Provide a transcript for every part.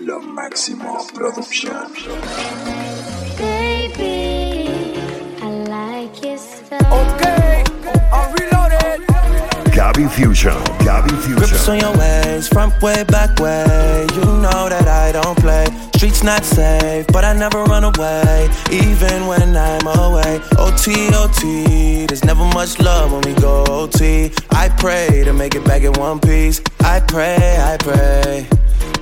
Lo máximo producción. Baby, I like your style. Okay, I'm reloaded. Gabby Fusion. Gabby Grips Fusion. on your ways, front way, back way. You know that I don't play. Streets not safe, but I never run away, even when I'm away. OT, OT, there's never much love when we go OT. I pray to make it back in one piece. I pray, I pray.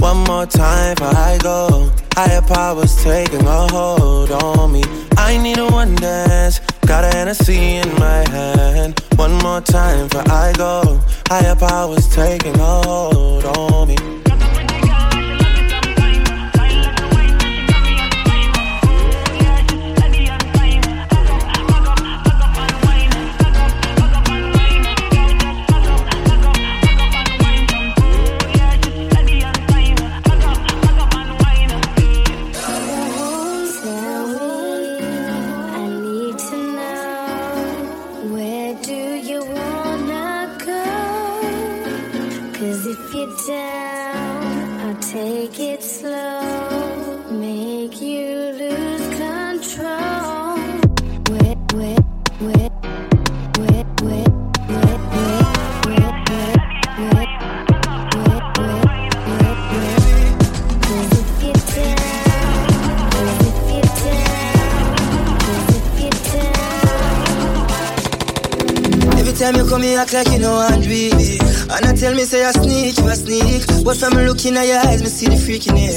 One more time before I go. Higher powers taking a hold on me. I need a one dance. Got a Hennessy in my hand. One more time before I go. Higher powers taking a hold on me. Down. Every time you come here, act like you know do it. And I tell me, say I sneak, you a sneak. But from looking at your eyes, me see the freakiness.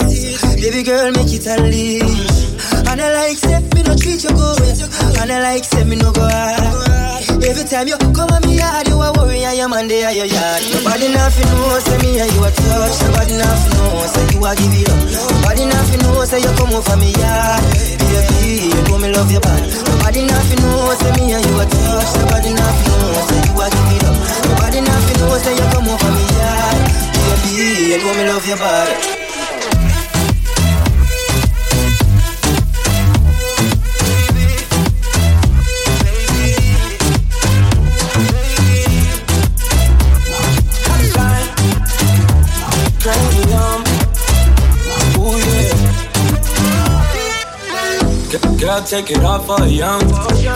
Baby girl, make it unleash. And I like, say, me no treat you good. And I like, say, me no go hard. Every time you come at me yard, you a worry, and your man there at your yard. Nobody nothing know, say me and you a touch. Nobody nothing know, say you a give it up. Nobody nothing know, say you come over me yard. Baby, you know me love your body. Nobody nothing know, say me and you a touch. Nobody nothing know, say you a give it up. Nobody nothing know, say you come over me yard. Baby, you know me love your body. Girl, take it off for young.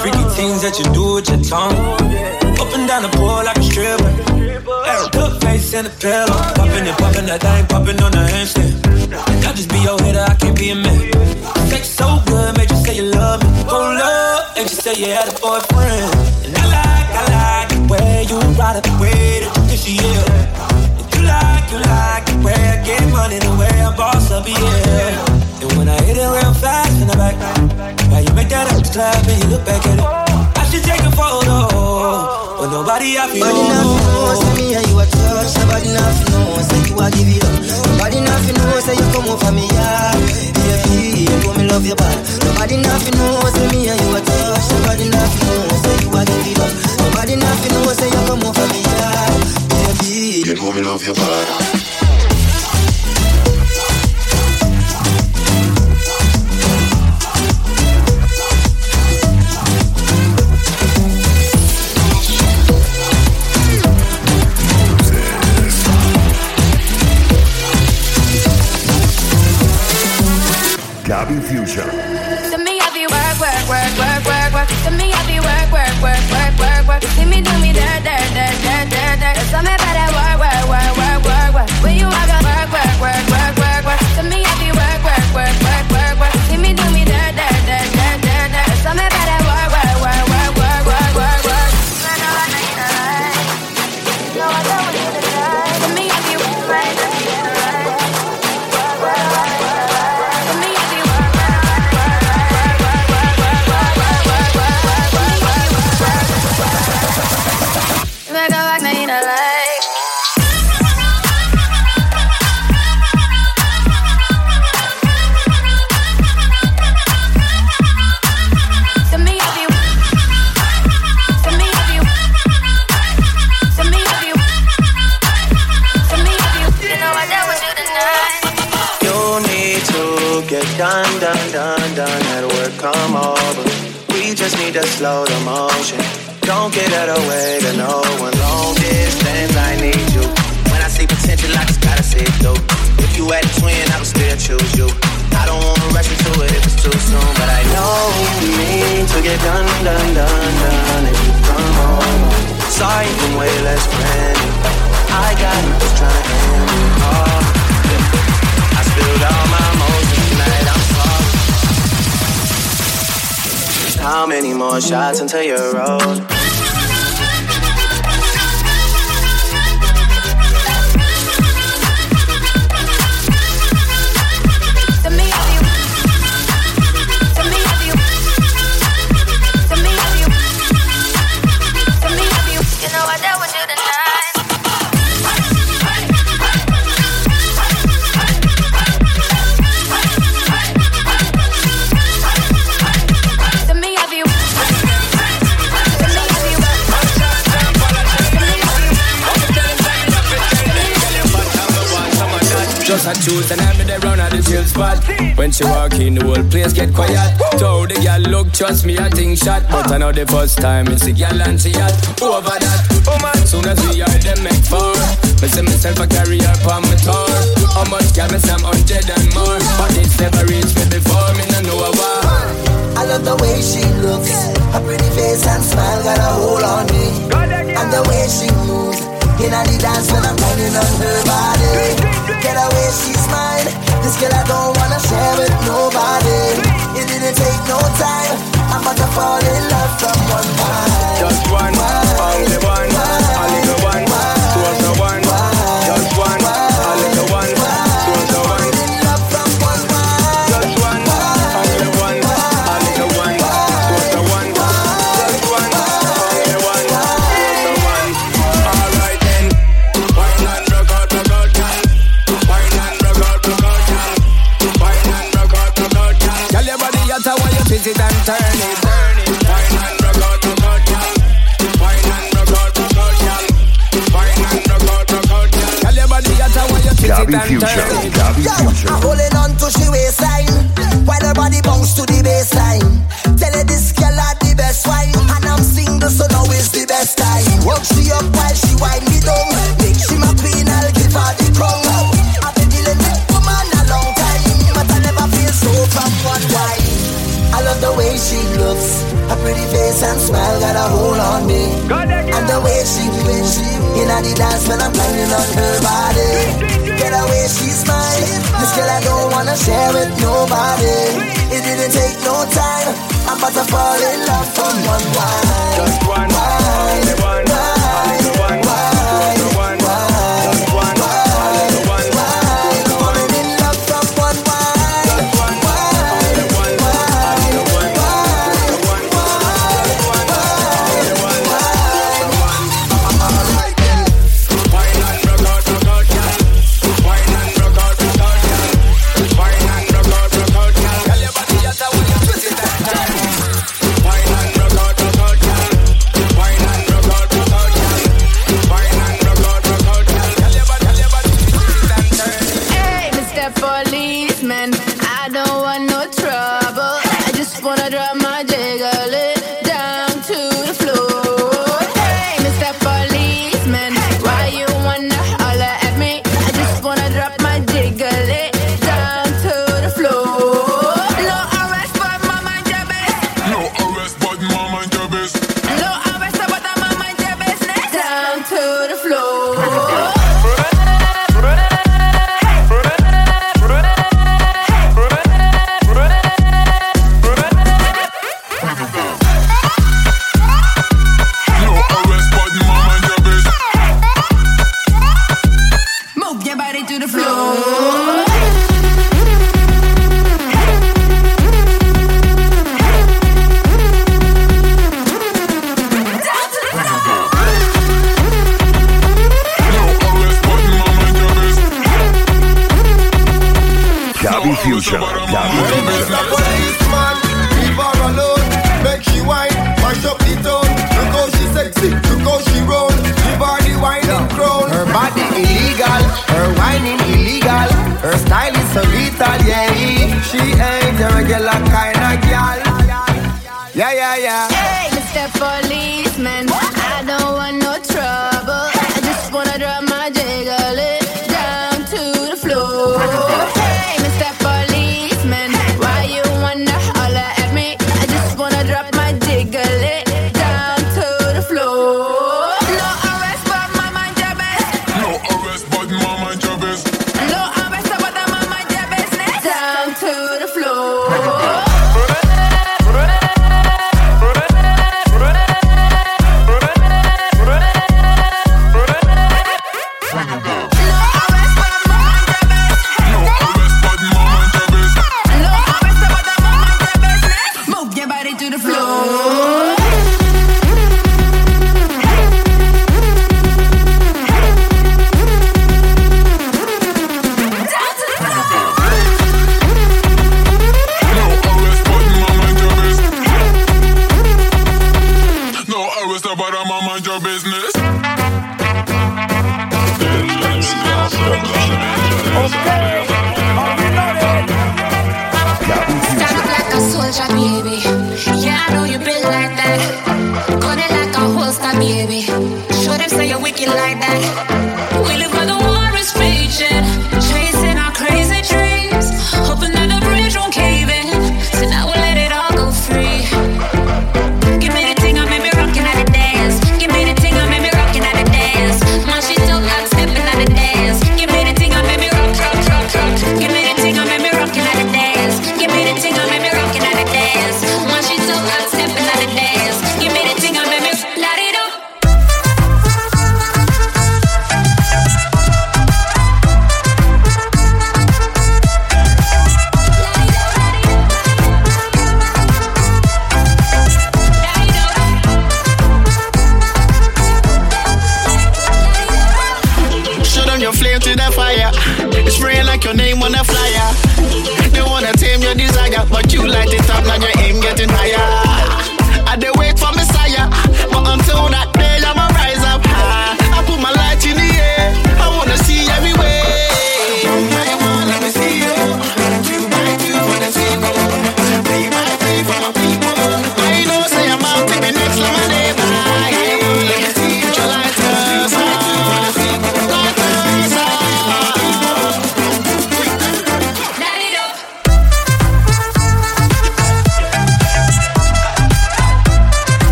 Freaky things that you do with your tongue. Up and down the pole like a stripper. Good face and a pillow. Popping and popping that thing, popping on the handstand. I just be your hitter, I can't be a man. Sex so good, made you say you love me. Hold up, and you say you had a boyfriend. And I like, I like the way you ride it, the way that you kiss look back at it. I should take a photo, but nobody I feel. Nobody nothing know, say me and you a touch. Nobody nothing know, say you a give it up. Nobody nothing know, say you come over me yard. Baby, you me love your body. Nobody nothing know, say me and you a touch. Nobody nothing know, say you a give it up. Nobody nothing know, say you come over me yard. Baby, You know me love your body. Gabby Fusion. To me, I be work, work, work, work, work, work. To me, I be work, work, work, work, work, work. See me do me dirt, dirt, dirt, dirt, dirt, dirt. Tell me about that work, work, work, work, work, work. When you walk, many more shots until you're old. Just a choose and I'm there run at the chill spot. When she walk in, the whole place get quiet. Told the girl look, trust me, I think shot. But I know the first time it's a girl and she hot. Over that, oh man, soon as we are them make four. Me say myself a carrier on my tour. How much can me say I'm hundred and more, but it's never reached me before. Me no know why. I love the way she looks. Her pretty face and smile got a hold on me. And the way she moves in the dance when I'm turning on her body. Get away, she's mine. This girl I don't wanna share with nobody. It didn't take no time. I'm about to fall in love from one night. Just one, one, only one. one. face and smile got a hold on me. And the way she do it, she in the dance when I'm climbing on her body. Get away, she's mine. This girl I don't wanna share with nobody. It didn't take no time. I'm about to fall in love from one wine. Just one, one, one. Her style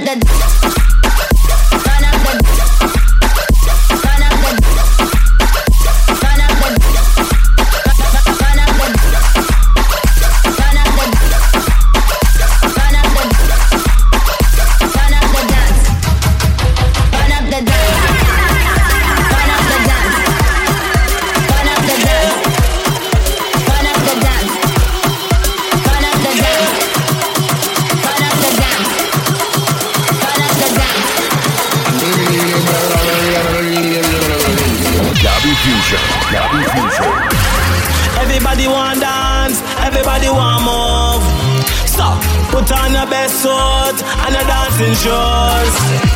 da da. rejoice.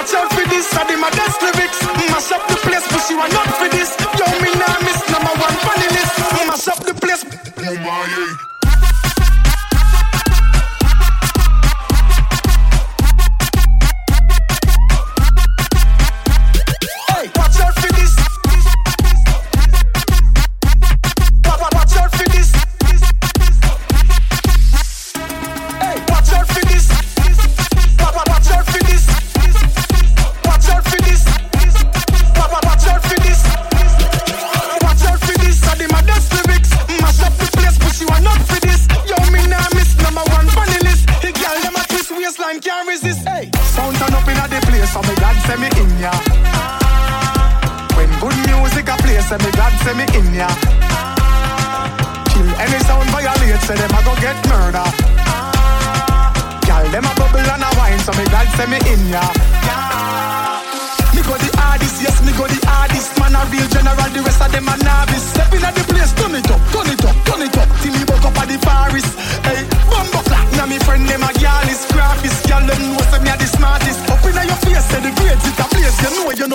Watch out for this, I did my dance lyrics. Mash up the place, but you are not for this. Yo, me nah miss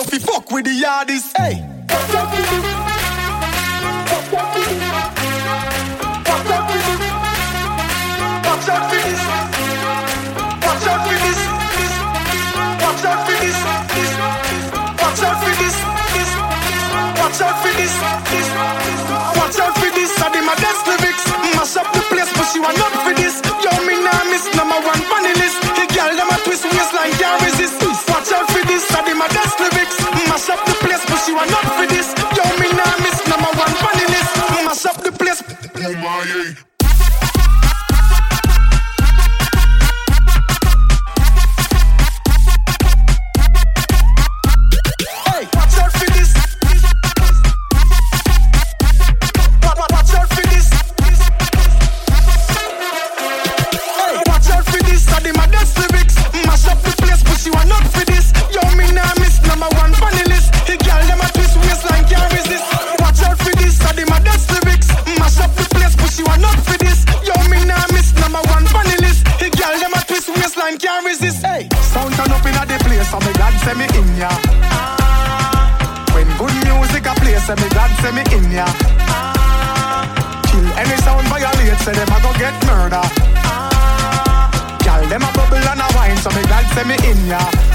fi fuck with the yardies. Hey. Watch out for this. Watch out for this. Watch out for this. Watch out for this. Watch out for this. Watch out for this. Watch out for this. Watch out for this. Watch out for this. So me glad say me in ya.